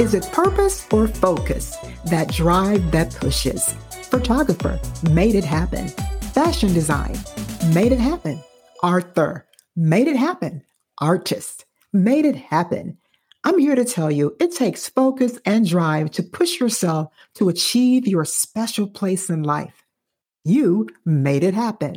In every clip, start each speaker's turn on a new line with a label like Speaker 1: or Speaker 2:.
Speaker 1: Is it purpose or focus? That drive that pushes. Photographer made it happen. Fashion design made it happen. Arthur made it happen. Artist made it happen. I'm here to tell you it takes focus and drive to push yourself to achieve your special place in life. You made it happen.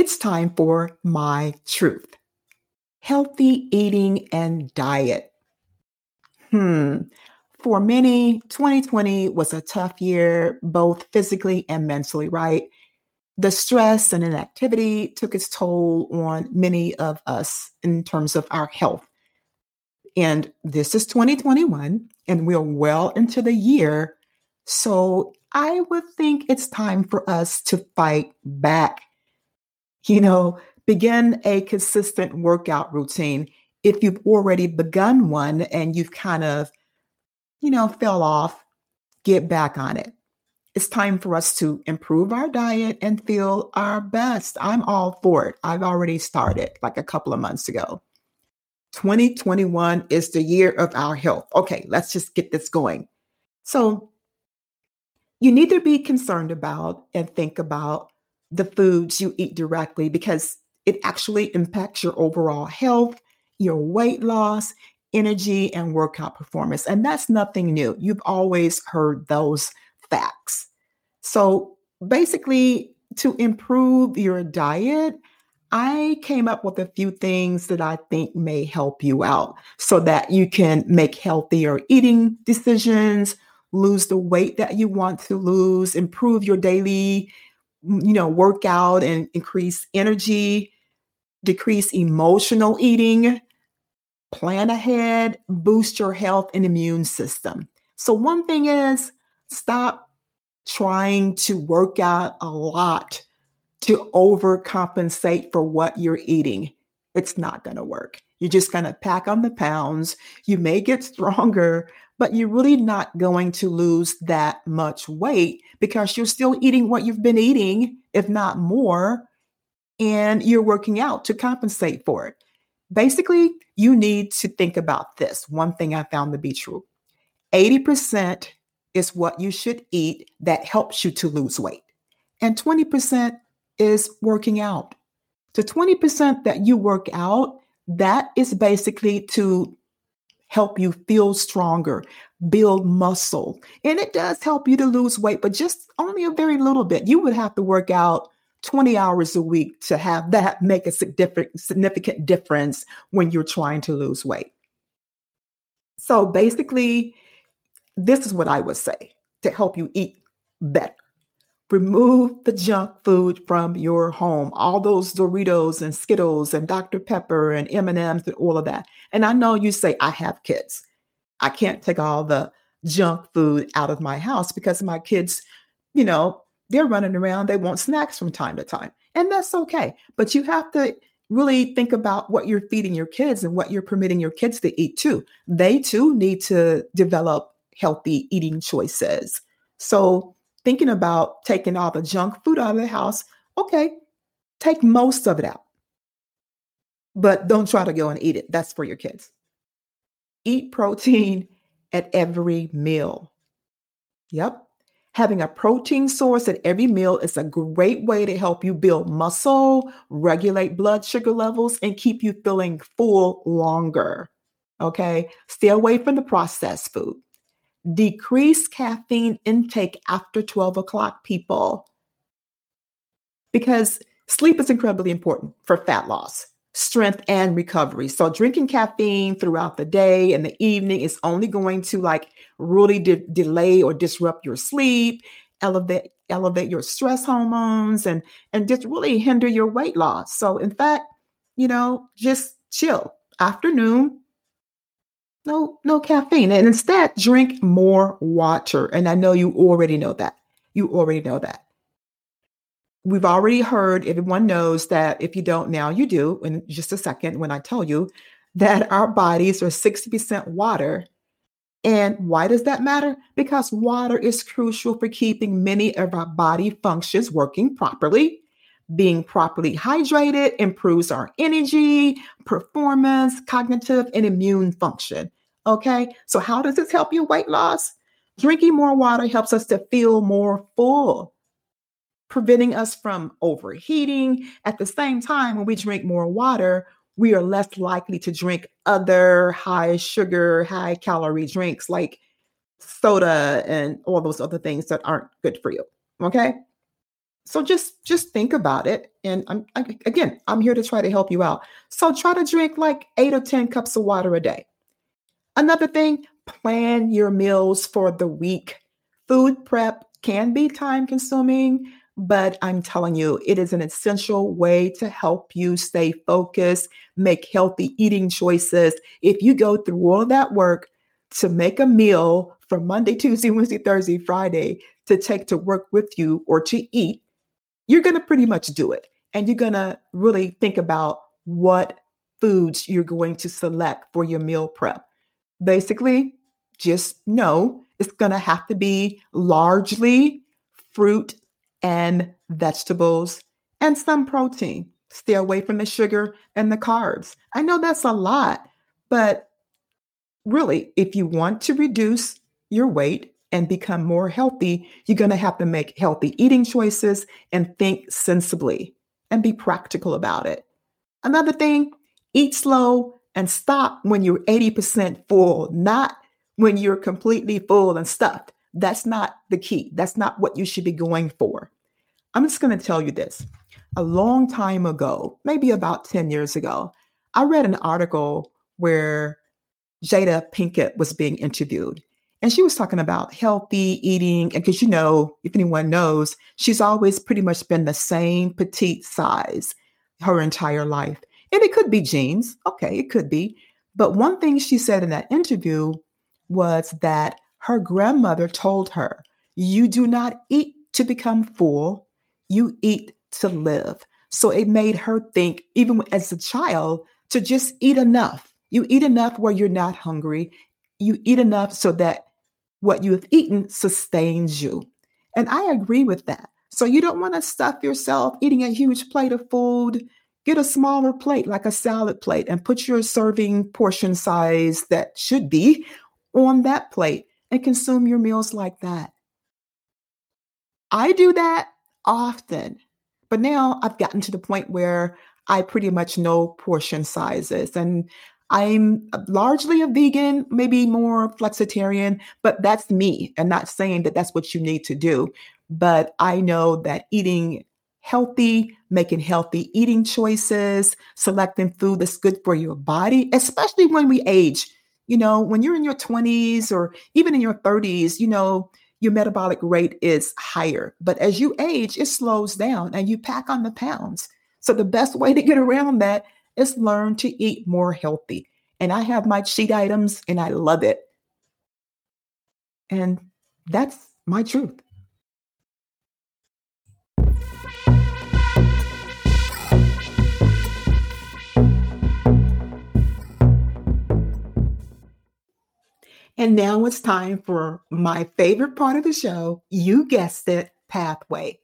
Speaker 1: It's time for my truth healthy eating and diet. Hmm. For many, 2020 was a tough year, both physically and mentally, right? The stress and inactivity took its toll on many of us in terms of our health. And this is 2021, and we're well into the year. So I would think it's time for us to fight back you know, begin a consistent workout routine. If you've already begun one and you've kind of, you know, fell off, get back on it. It's time for us to improve our diet and feel our best. I'm all for it. I've already started like a couple of months ago. 2021 is the year of our health. Okay, let's just get this going. So, you need to be concerned about and think about the foods you eat directly because it actually impacts your overall health, your weight loss, energy, and workout performance. And that's nothing new. You've always heard those facts. So basically, to improve your diet, I came up with a few things that I think may help you out so that you can make healthier eating decisions, lose the weight that you want to lose, improve your daily you know, work out and increase energy, decrease emotional eating, plan ahead, boost your health and immune system. So, one thing is stop trying to work out a lot to overcompensate for what you're eating. It's not going to work. You're just going to pack on the pounds. You may get stronger, but you're really not going to lose that much weight because you're still eating what you've been eating, if not more, and you're working out to compensate for it. Basically, you need to think about this. One thing I found to be true 80% is what you should eat that helps you to lose weight, and 20% is working out. The 20% that you work out, that is basically to help you feel stronger, build muscle. And it does help you to lose weight, but just only a very little bit. You would have to work out 20 hours a week to have that make a significant difference when you're trying to lose weight. So basically, this is what I would say to help you eat better. Remove the junk food from your home. All those Doritos and Skittles and Dr. Pepper and M&Ms and all of that. And I know you say I have kids. I can't take all the junk food out of my house because my kids, you know, they're running around, they want snacks from time to time. And that's okay. But you have to really think about what you're feeding your kids and what you're permitting your kids to eat too. They too need to develop healthy eating choices. So thinking about taking all the junk food out of the house, okay, take most of it out. But don't try to go and eat it. That's for your kids. Eat protein at every meal. Yep. Having a protein source at every meal is a great way to help you build muscle, regulate blood sugar levels, and keep you feeling full longer. Okay. Stay away from the processed food. Decrease caffeine intake after 12 o'clock, people. Because sleep is incredibly important for fat loss, strength, and recovery. So, drinking caffeine throughout the day and the evening is only going to like really de- delay or disrupt your sleep, elevate elevate your stress hormones, and and just really hinder your weight loss. So, in fact, you know, just chill. Afternoon, no no caffeine. And instead drink more water. And i know you already know that. You already know that. We've already heard everyone knows that if you don't now you do in just a second when i tell you that our bodies are 60% water. And why does that matter? Because water is crucial for keeping many of our body functions working properly. Being properly hydrated improves our energy, performance, cognitive, and immune function. Okay, so how does this help your weight loss? Drinking more water helps us to feel more full, preventing us from overheating. At the same time, when we drink more water, we are less likely to drink other high sugar, high calorie drinks like soda and all those other things that aren't good for you. Okay? So just just think about it and I'm I, again, I'm here to try to help you out. So try to drink like 8 or 10 cups of water a day. Another thing, plan your meals for the week. Food prep can be time consuming, but I'm telling you, it is an essential way to help you stay focused, make healthy eating choices. If you go through all that work to make a meal from Monday, Tuesday, Wednesday, Thursday, Friday to take to work with you or to eat, you're going to pretty much do it. And you're going to really think about what foods you're going to select for your meal prep. Basically, just know it's going to have to be largely fruit and vegetables and some protein. Stay away from the sugar and the carbs. I know that's a lot, but really, if you want to reduce your weight and become more healthy, you're going to have to make healthy eating choices and think sensibly and be practical about it. Another thing, eat slow and stop when you're 80% full, not when you're completely full and stuffed. That's not the key. That's not what you should be going for. I'm just going to tell you this. A long time ago, maybe about 10 years ago, I read an article where Jada Pinkett was being interviewed. And she was talking about healthy eating. And because you know, if anyone knows, she's always pretty much been the same petite size her entire life. And it could be genes. Okay, it could be. But one thing she said in that interview was that her grandmother told her, You do not eat to become full, you eat to live. So it made her think, even as a child, to just eat enough. You eat enough where you're not hungry. You eat enough so that what you have eaten sustains you. And I agree with that. So you don't want to stuff yourself eating a huge plate of food. Get a smaller plate, like a salad plate, and put your serving portion size that should be on that plate and consume your meals like that. I do that often, but now I've gotten to the point where I pretty much know portion sizes and I'm largely a vegan, maybe more flexitarian, but that's me and not saying that that's what you need to do. But I know that eating healthy, making healthy eating choices, selecting food that's good for your body, especially when we age you know, when you're in your 20s or even in your 30s, you know, your metabolic rate is higher. But as you age, it slows down and you pack on the pounds. So the best way to get around that is learn to eat more healthy. And I have my cheat items and I love it. And that's my truth. And now it's time for my favorite part of the show. You guessed it, Pathway.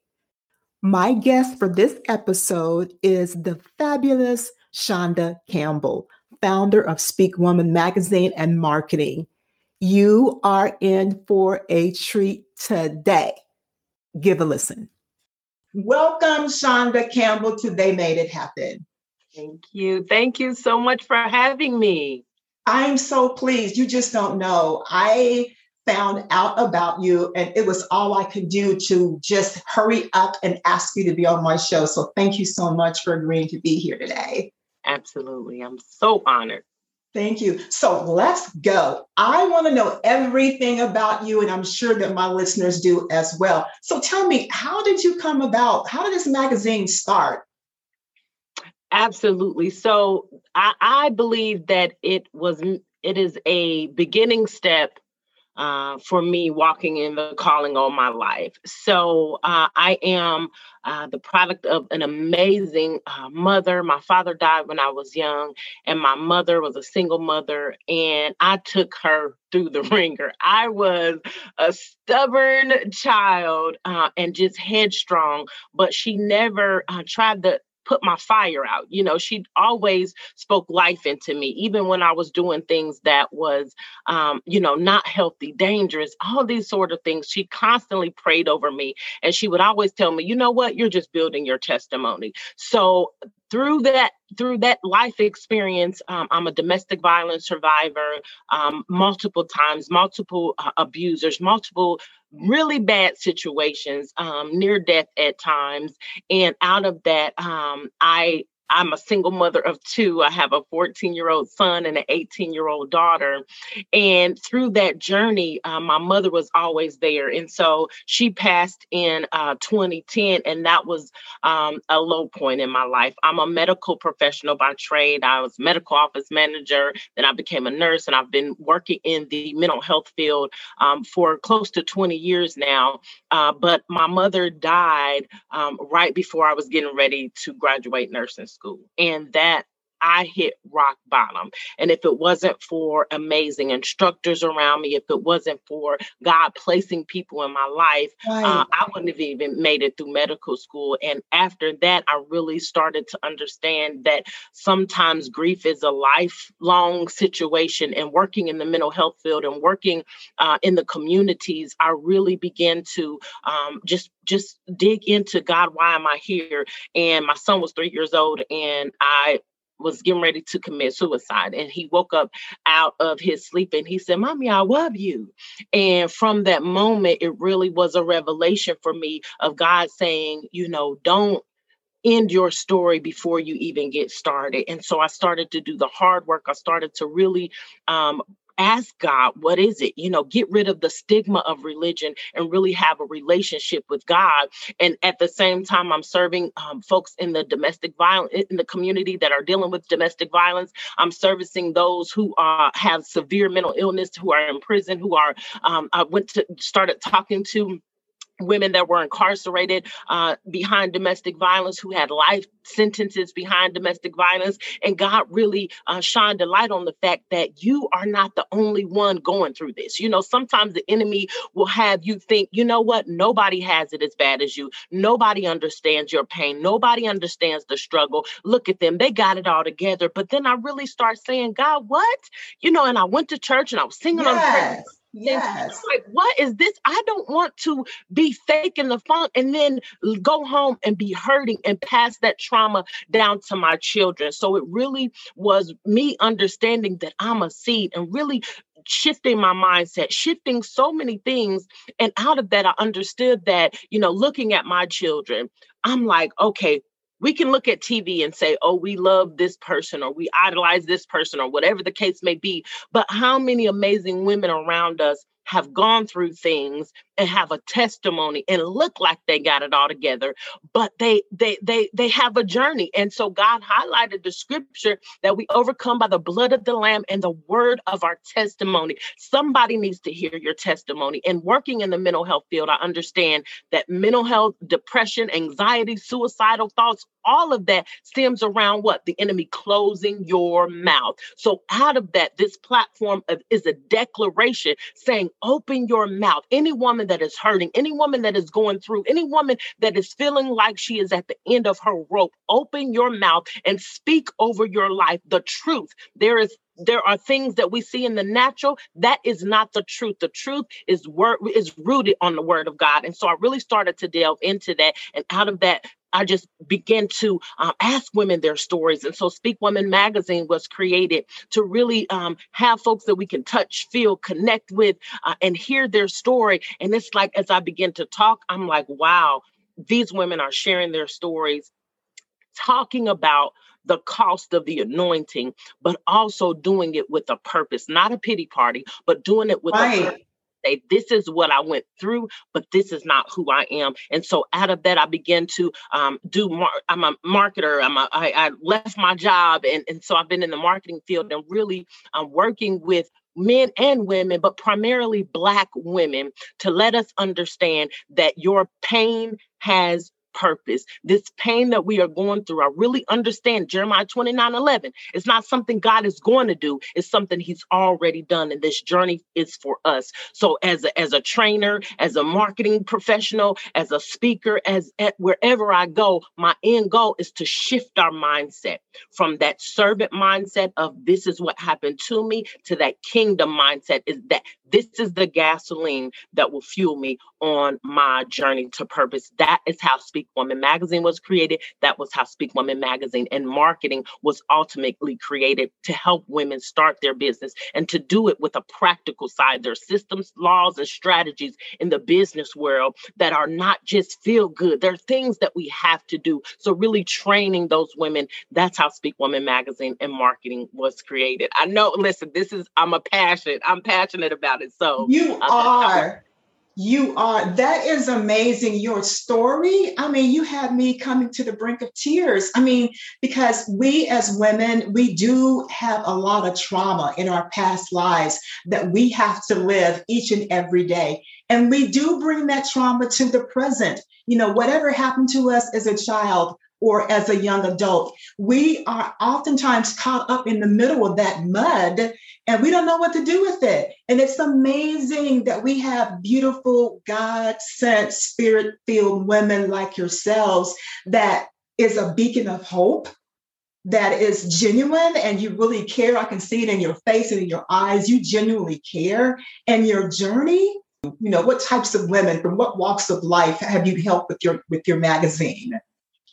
Speaker 1: My guest for this episode is the fabulous Shanda Campbell, founder of Speak Woman magazine and marketing. You are in for a treat today. Give a listen. Welcome, Shanda Campbell, to They Made It Happen.
Speaker 2: Thank you. Thank you so much for having me.
Speaker 1: I'm so pleased. You just don't know. I found out about you, and it was all I could do to just hurry up and ask you to be on my show. So thank you so much for agreeing to be here today.
Speaker 2: Absolutely. I'm so honored.
Speaker 1: Thank you. So let's go. I want to know everything about you, and I'm sure that my listeners do as well. So tell me, how did you come about? How did this magazine start?
Speaker 2: Absolutely. So I, I believe that it was it is a beginning step uh, for me walking in the calling all my life. So uh, I am uh, the product of an amazing uh, mother. My father died when I was young, and my mother was a single mother, and I took her through the ringer. I was a stubborn child uh, and just headstrong, but she never uh, tried to put my fire out. You know, she always spoke life into me, even when I was doing things that was, um, you know, not healthy, dangerous, all these sort of things. She constantly prayed over me. And she would always tell me, you know what, you're just building your testimony. So through that through that life experience um, i'm a domestic violence survivor um, multiple times multiple uh, abusers multiple really bad situations um, near death at times. And out of that um, i I'm a single mother of two. I have a 14 year old son and an 18 year old daughter. And through that journey, uh, my mother was always there. And so she passed in uh, 2010, and that was um, a low point in my life. I'm a medical professional by trade. I was medical office manager, then I became a nurse, and I've been working in the mental health field um, for close to 20 years now. Uh, but my mother died um, right before I was getting ready to graduate nursing school. And that I hit rock bottom. And if it wasn't for amazing instructors around me, if it wasn't for God placing people in my life, uh, right. uh, I wouldn't have even made it through medical school. And after that, I really started to understand that sometimes grief is a lifelong situation. And working in the mental health field and working uh, in the communities, I really began to um, just just dig into God, why am I here? And my son was three years old, and I was getting ready to commit suicide and he woke up out of his sleep and he said mommy i love you and from that moment it really was a revelation for me of god saying you know don't end your story before you even get started. And so I started to do the hard work. I started to really um, ask God, what is it? You know, get rid of the stigma of religion and really have a relationship with God. And at the same time, I'm serving um, folks in the domestic violence in the community that are dealing with domestic violence. I'm servicing those who uh, have severe mental illness, who are in prison, who are. Um, I went to started talking to women that were incarcerated uh, behind domestic violence who had life sentences behind domestic violence. And god really uh, shined a light on the fact that you are not the only one going through this. You know sometimes the enemy will have you think you know what? Nobody has it as bad as you. Nobody understands your pain. Nobody understands the struggle. Look at them. They got it all together. But then i really start saying god what? You know and i went to church and i was singing yes. on Yes. Like, what is this? I don't want to be fake in the funk and then go home and be hurting and pass that trauma down to my children. So it really was me understanding that I'm a seed and really shifting my mindset, shifting so many things. And out of that, I understood that, you know, looking at my children, I'm like, okay, we can look at TV and say, oh, we love this person or we idolize this person or whatever the case may be. But how many amazing women around us have gone through things and have a testimony and look like they got it all together but they they they they have a journey. And so god highlighted the scripture that we overcome by the blood of the lamb and the word of our testimony. Somebody needs to hear your testimony. And working in the mental health field i understand that mental health depression anxiety suicidal thoughts all of that stems around what? The enemy closing your mouth. So out of that this platform is a declaration saying open your mouth. Any woman that is hurting, any woman that is going through, any woman that is feeling like she is at the end of her rope, open your mouth and speak over your life the truth. There is there are things that we see in the natural that is not the truth the truth is word is rooted on the word of god and so i really started to delve into that and out of that I just began to um, ask women their stories. And so Speak Woman magazine was created to really um, have folks that we can touch, feel, connect with, uh, and hear their story. And it's like, as I begin to talk, I'm like, wow, these women are sharing their stories, talking about the cost of the anointing, but also doing it with a purpose, not a pity party, but doing it with right. a purpose say, this is what I went through, but this is not who I am. And so out of that, I began to um, do, mar- I'm a marketer. I'm a, I, I left my job. And, and so I've been in the marketing field and really um, working with men and women, but primarily Black women, to let us understand that your pain has purpose. This pain that we are going through, I really understand Jeremiah 29 11. It's not something God is going to do, it's something He's already done. And this journey is for us. So, as a, as a trainer, as a marketing professional, as a speaker, as at wherever I go, my end goal is to shift our mindset from that servant mindset of this is what happened to me to that kingdom mindset is that this is the gasoline that will fuel me on my journey to purpose. That is how Speak Woman Magazine was created. That was how Speak Woman Magazine and marketing was ultimately created to help women start their business and to do it with a practical side. There's systems, laws, and strategies in the business world that are not just feel good. There are things that we have to do. So, really training those women, that's how Speak Woman Magazine and marketing was created. I know, listen, this is, I'm a passionate, I'm passionate about about it. So
Speaker 1: you are. You are. That is amazing. Your story. I mean, you had me coming to the brink of tears. I mean, because we as women, we do have a lot of trauma in our past lives that we have to live each and every day. And we do bring that trauma to the present. You know, whatever happened to us as a child, or as a young adult. We are oftentimes caught up in the middle of that mud and we don't know what to do with it. And it's amazing that we have beautiful, God sent, spirit filled women like yourselves that is a beacon of hope. That is genuine and you really care. I can see it in your face and in your eyes. You genuinely care. And your journey, you know, what types of women from what walks of life have you helped with your with your magazine?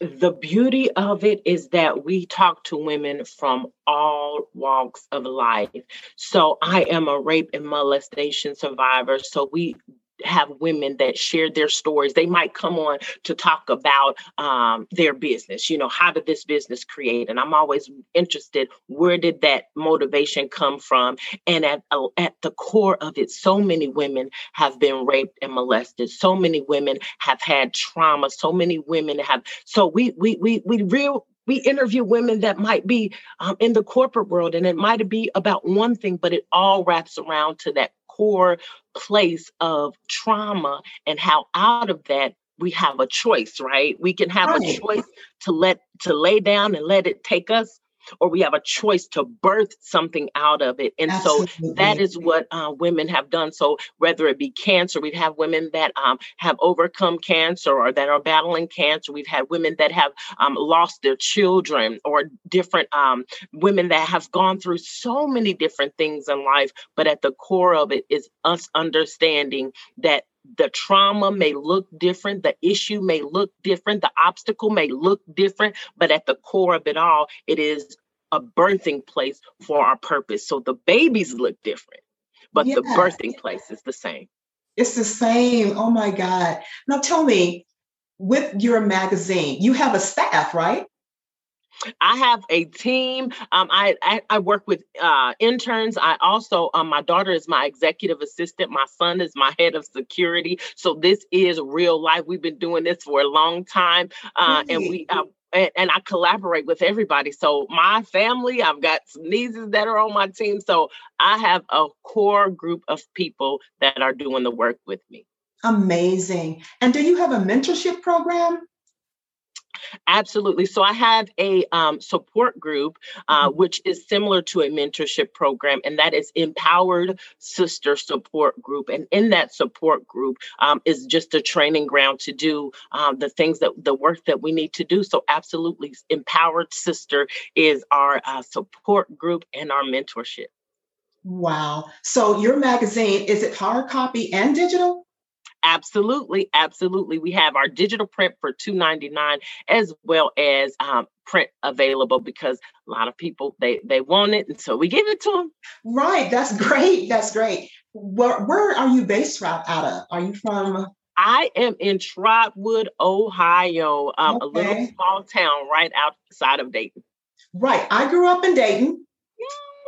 Speaker 2: The beauty of it is that we talk to women from all walks of life. So I am a rape and molestation survivor. So we have women that share their stories. They might come on to talk about um, their business. You know, how did this business create? And I'm always interested. Where did that motivation come from? And at uh, at the core of it, so many women have been raped and molested. So many women have had trauma. So many women have. So we we we we real we interview women that might be um, in the corporate world and it might be about one thing but it all wraps around to that core place of trauma and how out of that we have a choice right we can have right. a choice to let to lay down and let it take us or we have a choice to birth something out of it. And Absolutely. so that is what uh, women have done. So whether it be cancer, we have had women that um, have overcome cancer or that are battling cancer. We've had women that have um, lost their children or different um, women that have gone through so many different things in life. But at the core of it is us understanding that the trauma may look different, the issue may look different, the obstacle may look different, but at the core of it all, it is a birthing place for our purpose. So the babies look different, but the birthing place is the same.
Speaker 1: It's the same. Oh my God. Now tell me, with your magazine, you have a staff, right?
Speaker 2: I have a team. Um, I, I, I work with uh, interns. I also um, my daughter is my executive assistant. My son is my head of security. So this is real life. We've been doing this for a long time, uh, and we. Uh, and, and, I collaborate with everybody. So my family, I've got some nieces that are on my team. So I have a core group of people that are doing the work with me.
Speaker 1: Amazing. And do you have a mentorship program?
Speaker 2: Absolutely. So I have a um, support group, uh, mm-hmm. which is similar to a mentorship program, and that is Empowered Sister Support Group. And in that support group um, is just a training ground to do um, the things that the work that we need to do. So absolutely, Empowered Sister is our uh, support group and our mentorship.
Speaker 1: Wow. So your magazine, is it hard copy and digital?
Speaker 2: Absolutely, absolutely. We have our digital print for two ninety nine, as well as um, print available because a lot of people they they want it, and so we give it to them.
Speaker 1: Right, that's great. That's great. Where where are you based out of? Are you from?
Speaker 2: I am in Trotwood, Ohio, um, okay. a little small town right outside of Dayton.
Speaker 1: Right. I grew up in Dayton.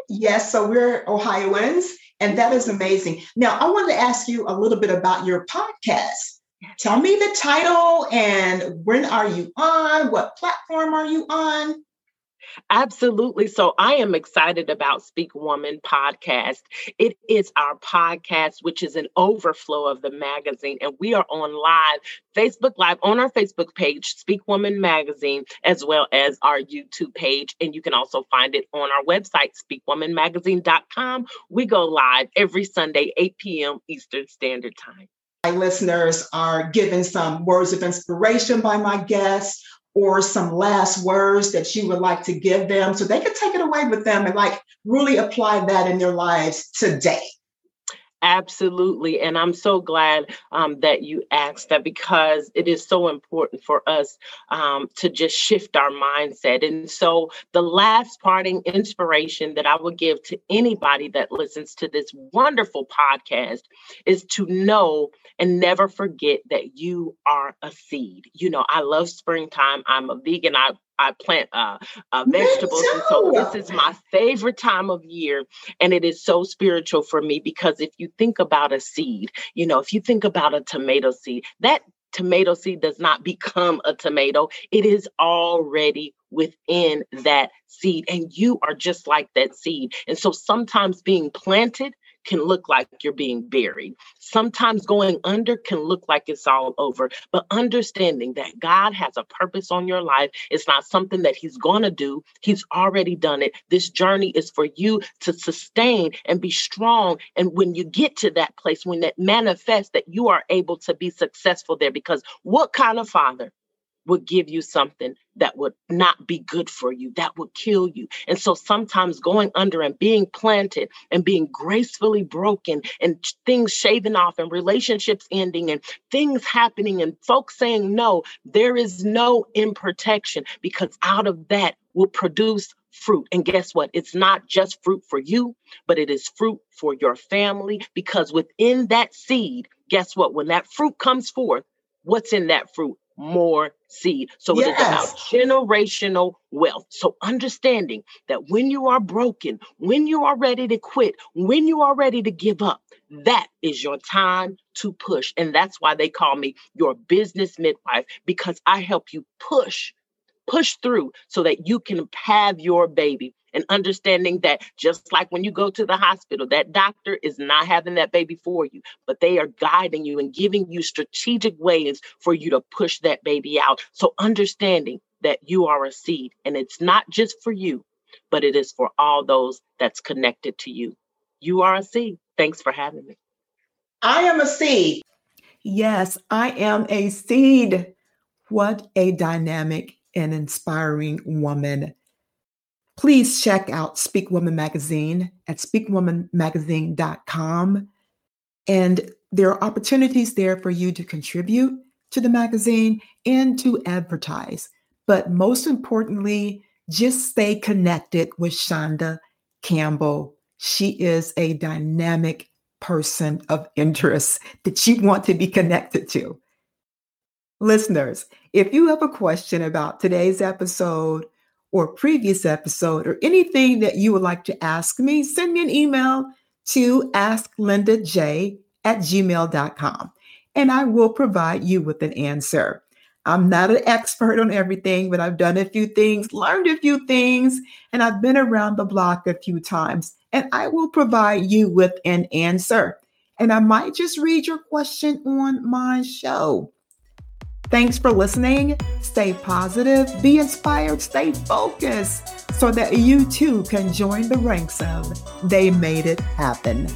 Speaker 1: Yes, so we're Ohioans. And that is amazing. Now, I wanted to ask you a little bit about your podcast. Tell me the title and when are you on? What platform are you on?
Speaker 2: Absolutely. So I am excited about Speak Woman podcast. It is our podcast, which is an overflow of the magazine, and we are on live, Facebook Live on our Facebook page, Speak Woman Magazine, as well as our YouTube page. And you can also find it on our website, speakwomanmagazine.com. We go live every Sunday, 8 p.m. Eastern Standard Time.
Speaker 1: My listeners are given some words of inspiration by my guests or some last words that you would like to give them so they could take it away with them and like really apply that in their lives today.
Speaker 2: Absolutely. And I'm so glad um, that you asked that because it is so important for us um, to just shift our mindset. And so, the last parting inspiration that I would give to anybody that listens to this wonderful podcast is to know and never forget that you are a seed. You know, I love springtime. I'm a vegan. I I plant uh, uh, vegetables. And so this is my favorite time of year. And it is so spiritual for me because if you think about a seed, you know, if you think about a tomato seed, that tomato seed does not become a tomato, it is already within that seed. And you are just like that seed. And so sometimes being planted can look like you're being buried. Sometimes going under can look like it's all over, but understanding that God has a purpose on your life, it's not something that He's going to do. He's already done it. This journey is for you to sustain and be strong. And when you get to that place, when that manifests, that you are able to be successful there, because what kind of father would give you something that would not be good for you, that would kill you. And so sometimes going under and being planted and being gracefully broken and things shaving off and relationships ending and things happening and folks saying no, there is no imperfection because out of that will produce fruit. And guess what? It's not just fruit for you, but it is fruit for your family because within that seed, guess what? When that fruit comes forth, what's in that fruit? More seed. So yes. it is about generational wealth. So understanding that when you are broken, when you are ready to quit, when you are ready to give up, that is your time to push. And that's why they call me your business midwife because I help you push push through so that you can have your baby and understanding that just like when you go to the hospital, that doctor is not having that baby for you, but they are guiding you and giving you strategic ways for you to push that baby out. So understanding that you are a seed and it's not just for you, but it is for all those that's connected to you. You are a seed. Thanks for having me.
Speaker 1: I am a seed. Yes, I am a seed. What a dynamic and inspiring woman. Please check out Speak Woman Magazine at speakwomanmagazine.com. And there are opportunities there for you to contribute to the magazine and to advertise. But most importantly, just stay connected with Shanda Campbell. She is a dynamic person of interest that you want to be connected to. Listeners, if you have a question about today's episode or previous episode or anything that you would like to ask me, send me an email to asklindaj at gmail.com and I will provide you with an answer. I'm not an expert on everything, but I've done a few things, learned a few things, and I've been around the block a few times, and I will provide you with an answer. And I might just read your question on my show. Thanks for listening. Stay positive, be inspired, stay focused so that you too can join the ranks of They Made It Happen.